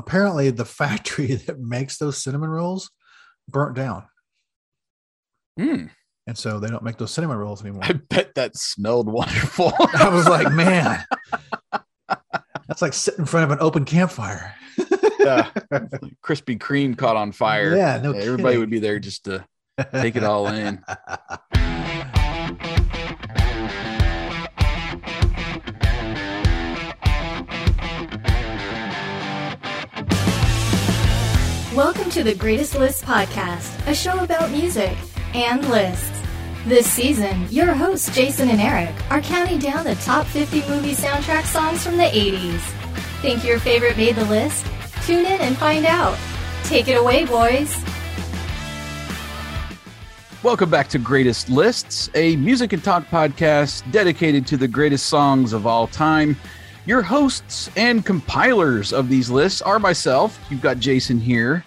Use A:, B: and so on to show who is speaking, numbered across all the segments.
A: apparently the factory that makes those cinnamon rolls burnt down.
B: Hmm.
A: And so they don't make those cinnamon rolls anymore.
B: I bet that smelled wonderful.
A: I was like, man, that's like sitting in front of an open campfire.
B: yeah. Krispy Kreme caught on fire.
A: Yeah, no
B: Everybody
A: kidding.
B: would be there just to take it all in.
C: Welcome to the Greatest Lists podcast, a show about music and lists. This season, your hosts Jason and Eric are counting down the top 50 movie soundtrack songs from the 80s. Think your favorite made the list? Tune in and find out. Take it away, boys.
B: Welcome back to Greatest Lists, a music and talk podcast dedicated to the greatest songs of all time. Your hosts and compilers of these lists are myself. You've got Jason here,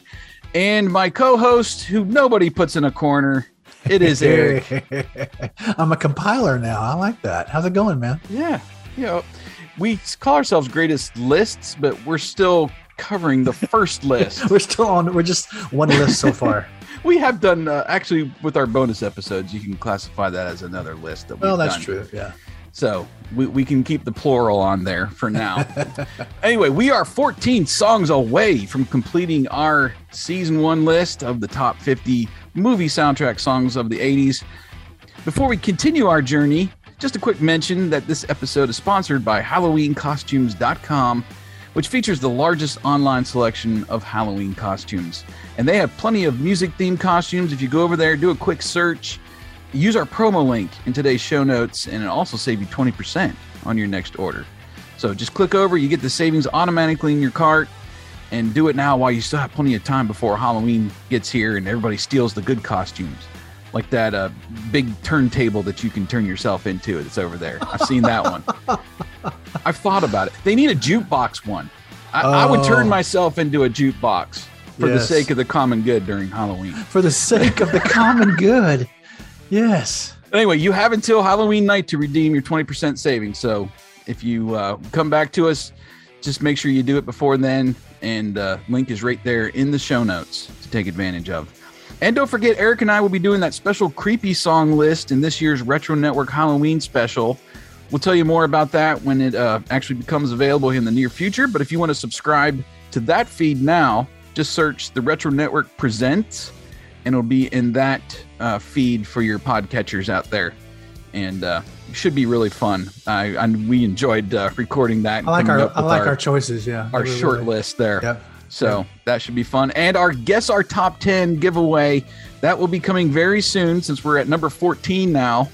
B: and my co-host, who nobody puts in a corner. It is Eric.
A: I'm a compiler now. I like that. How's it going, man?
B: Yeah, you know, we call ourselves Greatest Lists, but we're still covering the first list.
A: We're still on. We're just one list so far.
B: we have done uh, actually with our bonus episodes. You can classify that as another list. That
A: Well, that's
B: done.
A: true. Yeah.
B: So we, we can keep the plural on there for now. anyway, we are 14 songs away from completing our season one list of the top 50 movie soundtrack songs of the 80s. Before we continue our journey, just a quick mention that this episode is sponsored by HalloweenCostumes.com, which features the largest online selection of Halloween costumes. And they have plenty of music themed costumes. If you go over there, do a quick search, use our promo link in today's show notes, and it'll also save you 20% on your next order. So just click over, you get the savings automatically in your cart, and do it now while you still have plenty of time before Halloween gets here and everybody steals the good costumes. Like that uh, big turntable that you can turn yourself into. It's over there. I've seen that one. I've thought about it. They need a jukebox one. I, I would turn
A: Oh.
B: myself into a jukebox for the sake of the common good during Halloween.
A: For the sake of the common good. Yes.
B: Anyway, you have until Halloween night to redeem your 20% savings. So if you uh, come back to us, just make sure you do it before then. And uh, link is right there in the show notes to take advantage of. And don't forget, Eric and I will be doing that special creepy song list in this year's Retro Network Halloween special. We'll tell you more about that when it uh, actually becomes available in the near future. But if you want to subscribe to that feed now, just search the Retro Network Presents, and it'll be in that uh, feed for your podcatchers out there. And uh, should be really fun. I, I we enjoyed uh, recording that.
A: I like our I like our, choices. Yeah.
B: our
A: Really,
B: short
A: really.
B: list there.
A: Yep.
B: So that should be fun. And our guess our top 10 giveaway that will be coming very soon since we're at number 14 now.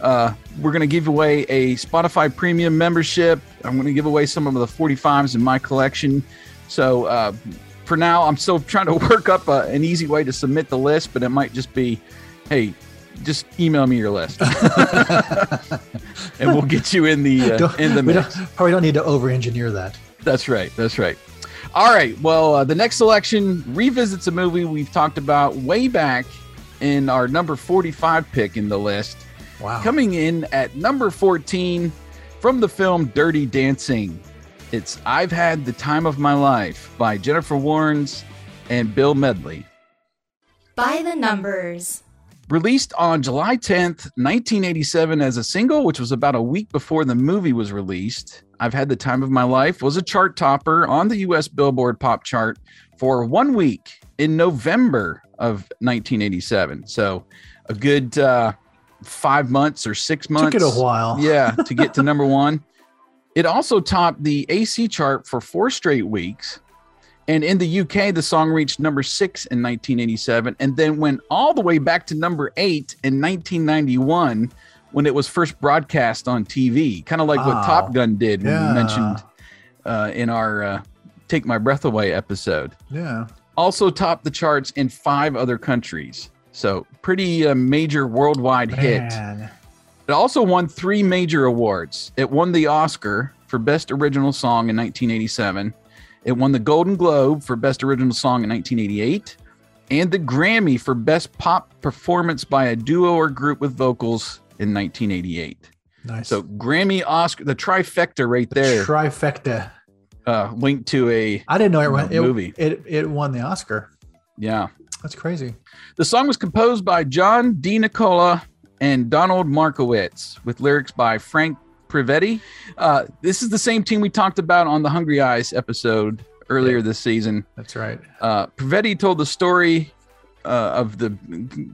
B: Uh, we're going to give away a Spotify premium membership. I'm going to give away some of the 45s in my collection. So uh, for now, I'm still trying to work up a, an easy way to submit the list, but it might just be, hey, just email me your list, and we'll get you in the uh,
A: Don't-
B: in the
A: we
B: mix.
A: don't, probably don't need to over engineer that.
B: That's right. That's right. All right. Well, uh, the next selection revisits a movie we've talked about way back in our number 45 pick in the list.
A: Wow.
B: Coming in at number 14 from the film Dirty Dancing. It's I've Had the Time of My Life by Jennifer Warnes and Bill Medley.
C: By the numbers.
B: Released on July 10th, 1987 as a single, which was about a week before the movie was released. I've Had the Time of My Life was a chart topper on the US Billboard pop chart for one week in November of 1987. So a good uh, five months or six months.
A: Took it a while.
B: Yeah, to get to number one. It also topped the AC chart for four straight weeks. And in the UK, the song reached number six in 1987 and then went all the way back to number eight in 1991 when it was first broadcast on TV, kind of like what Top Gun did when
A: Yeah.
B: we mentioned uh, in our uh, Take My Breath Away episode.
A: Yeah.
B: Also topped the charts in five other countries. So, pretty uh, major worldwide hit. It also won three major awards. It won the Oscar for Best Original Song in 1987. It won the Golden Globe for Best Original Song in 1988, and the Grammy for Best Pop Performance by a Duo or Group with Vocals in 1988.
A: Nice.
B: So Grammy, Oscar, the trifecta right there
A: Trifecta.
B: uh, linked to a
A: I didn't know it won.
B: The movie.
A: It, it won the Oscar.
B: yeah.
A: That's crazy.
B: The song was composed by John DeNicola and Donald Markowitz, with lyrics by Frank Previte. Uh, this is the same team we talked about on the Hungry Eyes episode earlier
A: Yeah.
B: this season.
A: That's right.
B: Uh, Previte told the story uh, of the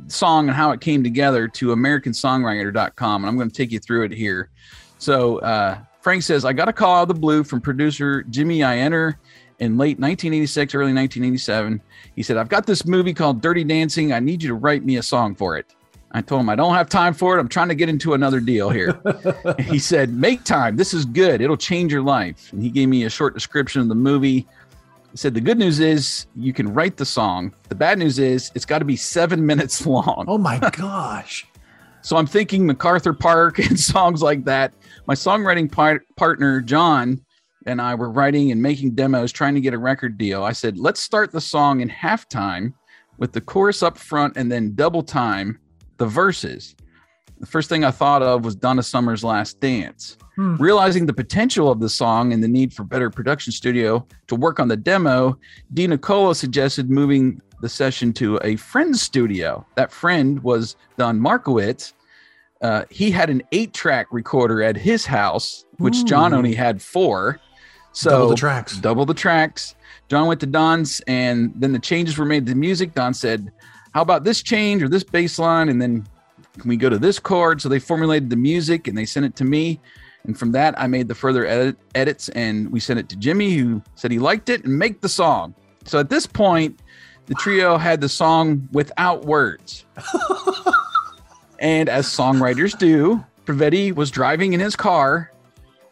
B: song and how it came together to AmericanSongwriter.com, and I'm going to take you through it here. So uh, Frank says, I got a call out of the blue from producer Jimmy Ienner in late 1986, early 1987. He said, I've got this movie called Dirty Dancing. I need you to write me a song for it. I told him, I don't have time for it. I'm trying to get into another deal here. he said, Make time. This is good. It'll change your life. And he gave me a short description of the movie. He said, The good news is you can write the song. The bad news is it's got to be seven minutes long.
A: Oh my gosh.
B: So I'm thinking MacArthur Park and songs like that. My songwriting par- partner, John, and I were writing and making demos trying to get a record deal. I said, let's start the song in halftime with the chorus up front and then double time the verses. The first thing I thought of was Donna Summer's Last Dance.
A: Hmm.
B: Realizing the potential of the song and the need for better production studio to work on the demo, DeNicola suggested moving the session to a friend's studio. That friend was Don Markowitz. Uh, he had an eight track recorder at his house, which John only had four. So
A: Double the tracks.
B: double the tracks. John went to Don's, and then the changes were made to the music. Don said, "How about this change or this bass line?" And then can we go to this chord? So they formulated the music and they sent it to me. And from that, I made the further edit, edits and we sent it to Jimmy, who said he liked it and make the song. So at this point, the trio had the song without words. and as songwriters do, Previte was driving in his car,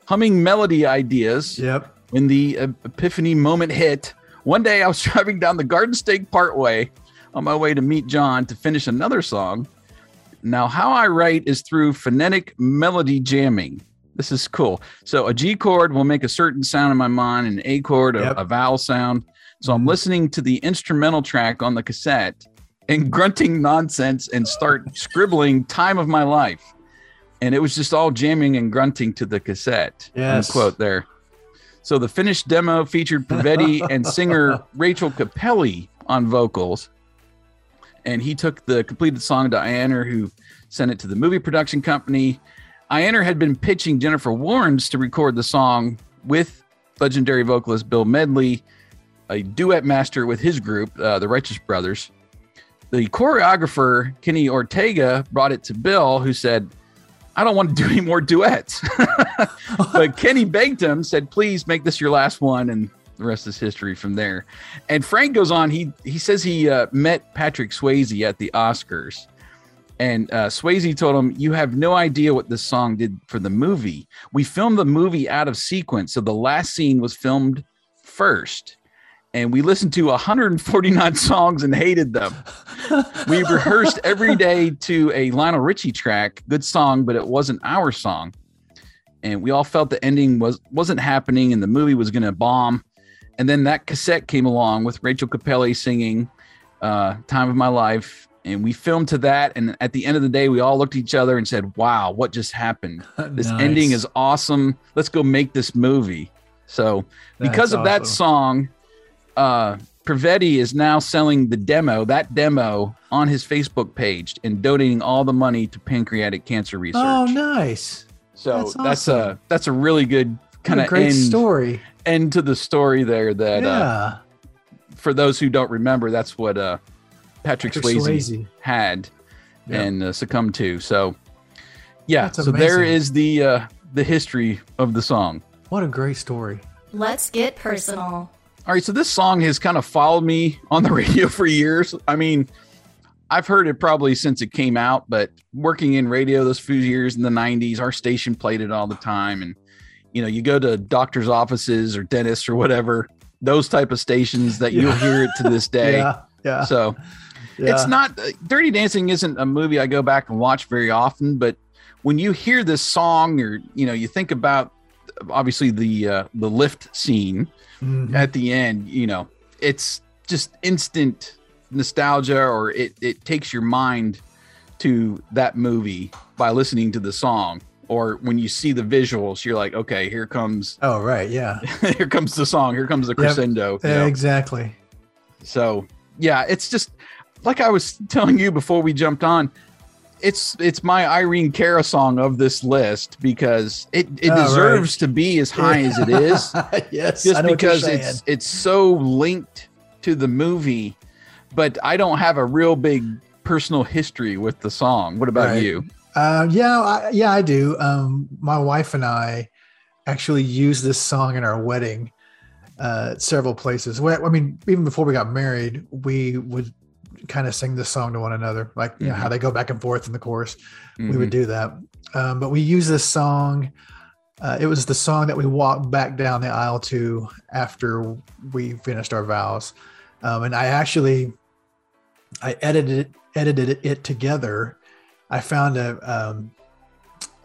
B: humming melody ideas
A: Yep.
B: when the epiphany moment hit. One day I was driving down the Garden State Parkway on my way to meet John to finish another song. Now, how I write is through phonetic melody jamming. This is cool. So, a G chord will make a certain sound in my mind, an A chord, a,
A: Yep.
B: a vowel sound. So, I'm
A: Mhm.
B: listening to the instrumental track on the cassette and grunting nonsense and start scribbling time of my life. And it was just all jamming and grunting to the cassette.
A: Yes.
B: Quote there. So the finished demo featured Previte and singer Rachel Capelli on vocals. And he took the completed song to Ienner, who sent it to the movie production company. Ienner had been pitching Jennifer Warnes to record the song with legendary vocalist Bill Medley, a duet master with his group, uh, the Righteous Brothers. The choreographer, Kenny Ortega, brought it to Bill, who said, I don't want to do any more duets. but Kenny begged him, said, please make this your last one. And the rest is history from there. And Frank goes on, he, he says he uh, met Patrick Swayze at the Oscars. And uh, Swayze told him, You have no idea what this song did for the movie. We filmed the movie out of sequence. So the last scene was filmed first. And we listened to 149 songs and hated them. We rehearsed every day to a Lionel Richie track, good song, but it wasn't our song. And we all felt the ending was wasn't happening and the movie was gonna bomb. And then that cassette came along with Rachel Capelli singing uh, Time of My Life. And we filmed to that. And at the end of the day, we all looked at each other and said, Wow, what just happened? This
A: Nice.
B: ending is awesome. Let's go make this movie. So because
A: That's
B: of that song, uh Previte is now selling the demo, that demo on his Facebook page and donating all the money to pancreatic cancer research.
A: Oh, nice.
B: so
A: that's
B: that's, a that's a really good kind of
A: great
B: end,
A: story.
B: end to the story there that
A: yeah.
B: uh for those who don't remember, that's what uh Patrick,
A: Patrick
B: Swayze,
A: Swayze.
B: had
A: Yeah.
B: and uh, succumbed to. So yeah,
A: That's
B: so there
A: amazing.
B: is the uh the history of the song.
A: What a great story.
C: Let's get personal.
B: All right, so this song has kind of followed me on the radio for years. I mean, I've heard it probably since it came out, but working in radio those few years in the 90s, our station played it all the time. And, you know, you go to doctor's offices or dentists or whatever, those type of stations that you'll hear it to this day.
A: Yeah. Yeah.
B: So
A: yeah.
B: it's not, uh, Dirty Dancing isn't a movie I go back and watch very often, but when you hear this song or, you know, you think about obviously the, uh, the lift scene
A: Mhm.
B: at the end, you know, it's just instant nostalgia or it, it takes your mind to that movie by listening to the song. Or when you see the visuals, you're like, okay, here comes
A: Oh, right. Yeah.
B: here comes the song, here comes the crescendo. you know?
A: Exactly.
B: So yeah, it's just like I was telling you before we jumped on. It's it's my Irene Cara song of this list because it, it
A: Oh, right.
B: deserves to be as high as it is.
A: yes.
B: Just
A: know what you're
B: because it's it's so linked to the movie, but I don't have a real big personal history with the song. What about
A: Right.
B: you?
A: Uh, yeah, I, yeah, I do. Um, my wife and I actually used this song in our wedding uh, several places. Well, I mean, even before we got married, we would kind of sing this song to one another, like you know how they go back and forth in the chorus. We would
B: Mhm.
A: do that. Um, but we use this song. Uh, it was the song that we walked back down the aisle to after we finished our vows, um, and I actually I edited it, edited it, it together. I found a, um,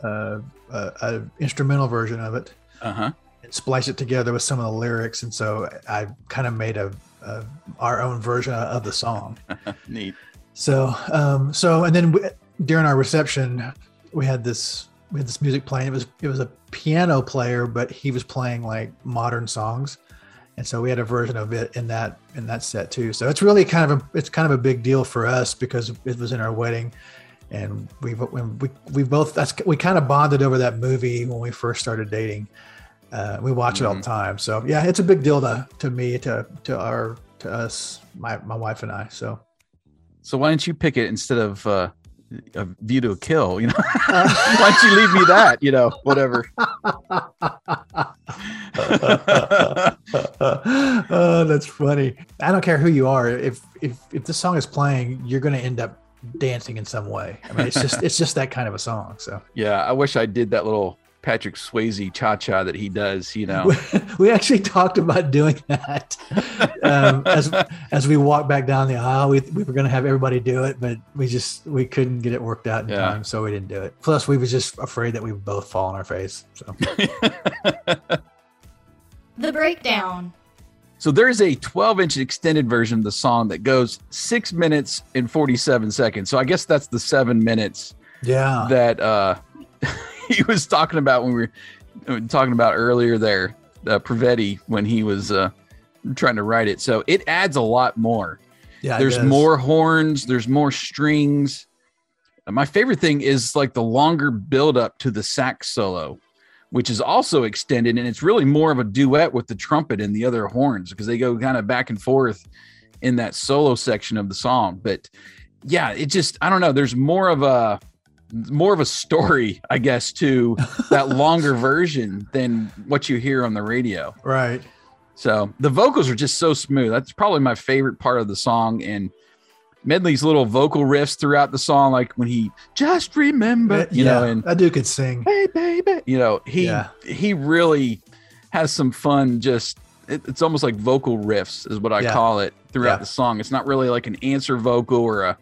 A: a, a, a instrumental version of it
B: uh-huh.
A: and spliced it together with some of the lyrics, and so I kind of made a, a our own version of the song.
B: Neat.
A: So, um, so, and then we, during our reception, we had this we had this music playing. It was it was a piano player, but he was playing like modern songs, and so we had a version of it in that in that set too. So it's really kind of a it's kind of a big deal for us because it was in our wedding, and we we we both that's we kind of bonded over that movie when we first started dating. Uh, we watch it all the time. So yeah, it's a big deal to to me to to our to us my my wife and I. So.
B: So why don't you pick it instead of uh, a view to a kill? You know, why don't you leave me that? You know, whatever.
A: oh, that's funny. I don't care who you are. If if if the song is playing, you're going to end up dancing in some way. I mean, it's just it's just that kind of a song. So
B: yeah, I wish I did that little Patrick Swayze cha cha that he does. You know,
A: we actually talked about doing that um, as as we walked back down the aisle. We, we were going to have everybody do it, but we just we couldn't get it worked out in
B: Yeah.
A: time, so we didn't do it. Plus, we was just afraid that we would both fall on our face. So
C: The breakdown.
B: So there's a 12 inch extended version of the song that goes six minutes and 47 seconds. So I guess that's the seven minutes
A: yeah,
B: that uh, he was talking about when we were uh, talking about earlier there, uh, Previte, when he was uh, trying to write it. So it adds a lot more.
A: yeah.
B: there's more horns, there's more strings. My favorite thing is like the longer build up to the sax solo, which is also extended and it's really more of a duet with the trumpet and the other horns because they go kind of back and forth in that solo section of the song. But yeah, it just I don't know, there's more of a more of a story, I guess, to that longer version than what you hear on the radio.
A: right.
B: So the vocals are just so smooth. That's probably my favorite part of the song. And Medley's little vocal riffs throughout the song, like when he just remember, you
A: yeah,
B: know, and
A: that dude could sing.
B: hey baby, you know, he
A: Yeah.
B: he really has some fun. Just it, it's almost like vocal riffs is what I
A: Yeah.
B: call it throughout the song. It's not really like an answer vocal or a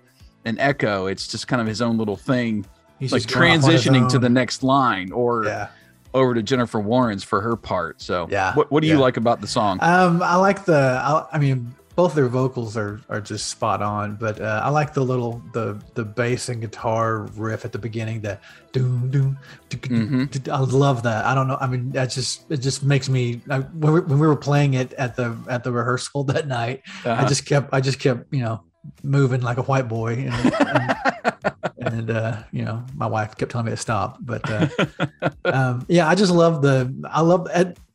B: an echo. It's just kind of his own little thing,
A: He's
B: like
A: just going off on his
B: transitioning to the next line or
A: yeah.
B: over to Jennifer Warnes for her part. So
A: Yeah.
B: what what do you
A: Yeah.
B: like about the song?
A: Um, I like the. I, I mean, both their vocals are are just spot on, but uh, I like the little the the bass and guitar riff at the beginning. That doom doom.
B: Mhm.
A: I love that. I don't know. I mean, that just it just makes me. I, when, we, when we were playing it at the at the rehearsal that night, I
B: Uh-huh.
A: just kept I just kept you know moving like a white boy and, and and uh, you know my wife kept telling me to stop but uh, um, yeah i just love the i love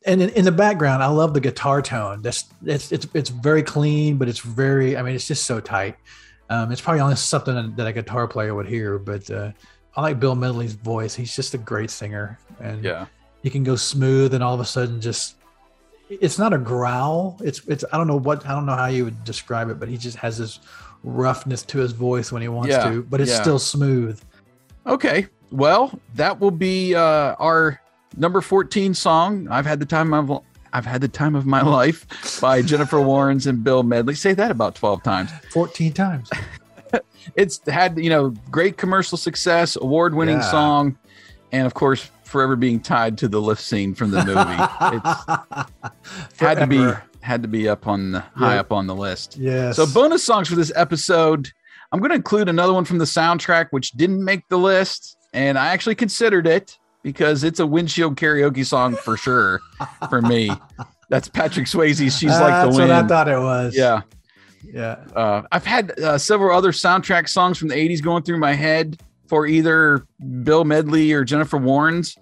A: and in, in the background i love the guitar tone that's it's it's it's very clean but it's very i mean it's just so tight um, it's probably only something that a guitar player would hear but uh, i like bill medley's voice he's just a great singer and
B: yeah.
A: he can go smooth and all of a sudden just it's not a growl it's it's i don't know what i don't know how you would describe it but he just has this roughness to his voice when he wants
B: Yeah,
A: to but it's
B: yeah.
A: still smooth
B: Okay. Well, that will be uh, our number 14 song. I've had the time of I've had the time of my life by Jennifer Warnes and Bill Medley. Say that about 12 times.
A: 14 times
B: It's had, you know, great commercial success, award-winning
A: Yeah.
B: song, and of course, forever being tied to the lift scene from the movie. it's had to be had to be up on the high
A: Yeah.
B: up on the list.
A: yes
B: So bonus songs for this episode. I'm going to include another one from the soundtrack which didn't make the list, and I actually considered it. Because it's a windshield karaoke song for sure for me. That's Patrick Swayze's "She's Like the
A: That's
B: Wind."
A: what I thought it was.
B: Yeah,
A: Yeah.
B: uh, I've had uh, several other soundtrack songs from the '80s going through my head for either Bill Medley or Jennifer Warnes.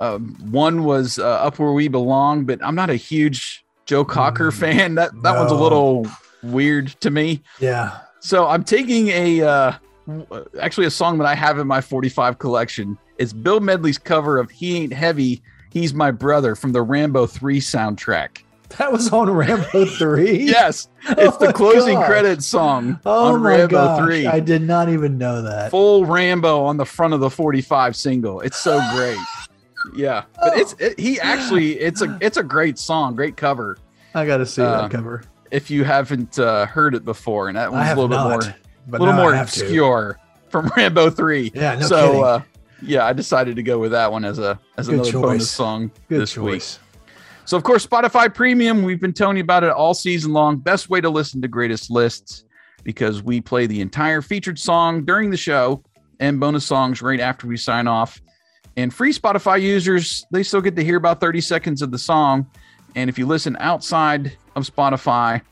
B: Uh, one was uh, "Up Where We Belong," but I'm not a huge Joe Cocker
A: Mm,
B: fan. That that one's a little weird to me.
A: Yeah.
B: So I'm taking a uh, actually a song that I have in my 45 collection. It's Bill Medley's cover of "He Ain't Heavy." He's my brother from the Rambo 3 soundtrack.
A: That was on Rambo 3.
B: Yes, it's
A: Oh
B: the closing
A: gosh.
B: credits song
A: Oh
B: on Rambo
A: gosh.
B: 3.
A: I did not even know that.
B: Full Rambo on the front of the 45 single. It's so great. Yeah, but it's it, he actually it's a it's a great song, great cover.
A: I got to see
B: Uh,
A: that cover.
B: If you haven't uh, heard it before, and that one's a little
A: not.
B: bit more
A: but
B: a little more
A: have to.
B: obscure from Rambo 3.
A: Yeah, no
B: so uh yeah, I decided to go with that one as a as
A: Good
B: another bonus song
A: Good
B: this week. So of course, Spotify Premium, we've been telling you about it all season long. Best way to listen to greatest lists because we play the entire featured song during the show and bonus songs right after we sign off. And free Spotify users, they still get to hear about 30 seconds of the song. And if you listen outside of Spotify,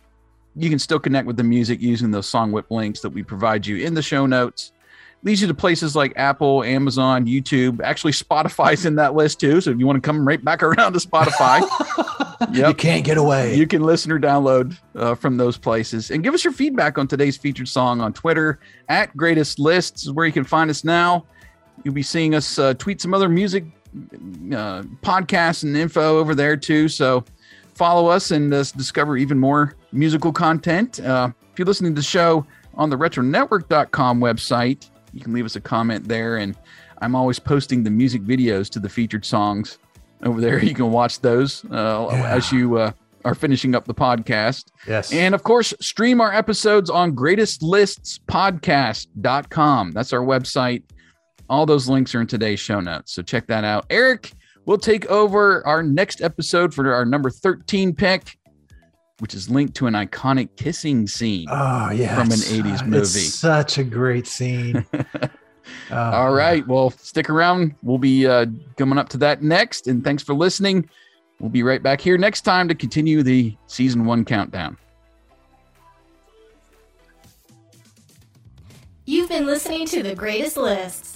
B: you can still connect with the music using those Songwhip links that we provide you in the show notes. Leads you to places like Apple, Amazon, YouTube. Actually, Spotify's in that list too. So if you want to come right back around to Spotify,
A: You can't get away.
B: you can listen or download uh, from those places and give us your feedback on today's featured song on Twitter at Greatest Lists is where you can find us now. You'll be seeing us uh, tweet some other music uh, podcasts and info over there too. So follow us and uh, discover even more musical content. Uh, if you're listening to the show on the retronetwork.com website, you can leave us a comment there. And I'm always posting the music videos to the featured songs over there. You can watch those uh,
A: Yeah.
B: as you uh, are finishing up the podcast.
A: yes.
B: And of course, stream our episodes on greatestlistspodcast.com. That's our website. All those links are in today's show notes. So check that out. Eric will take over our next episode for our number 13 pick, which is linked to an iconic kissing scene.
A: oh, yeah.
B: from an 80s movie.
A: It's such a great scene. Oh,
B: All right. Well, stick around. We'll be uh, coming up to that next. And thanks for listening. We'll be right back here next time to continue the season one countdown.
C: You've been listening to The Greatest Lists.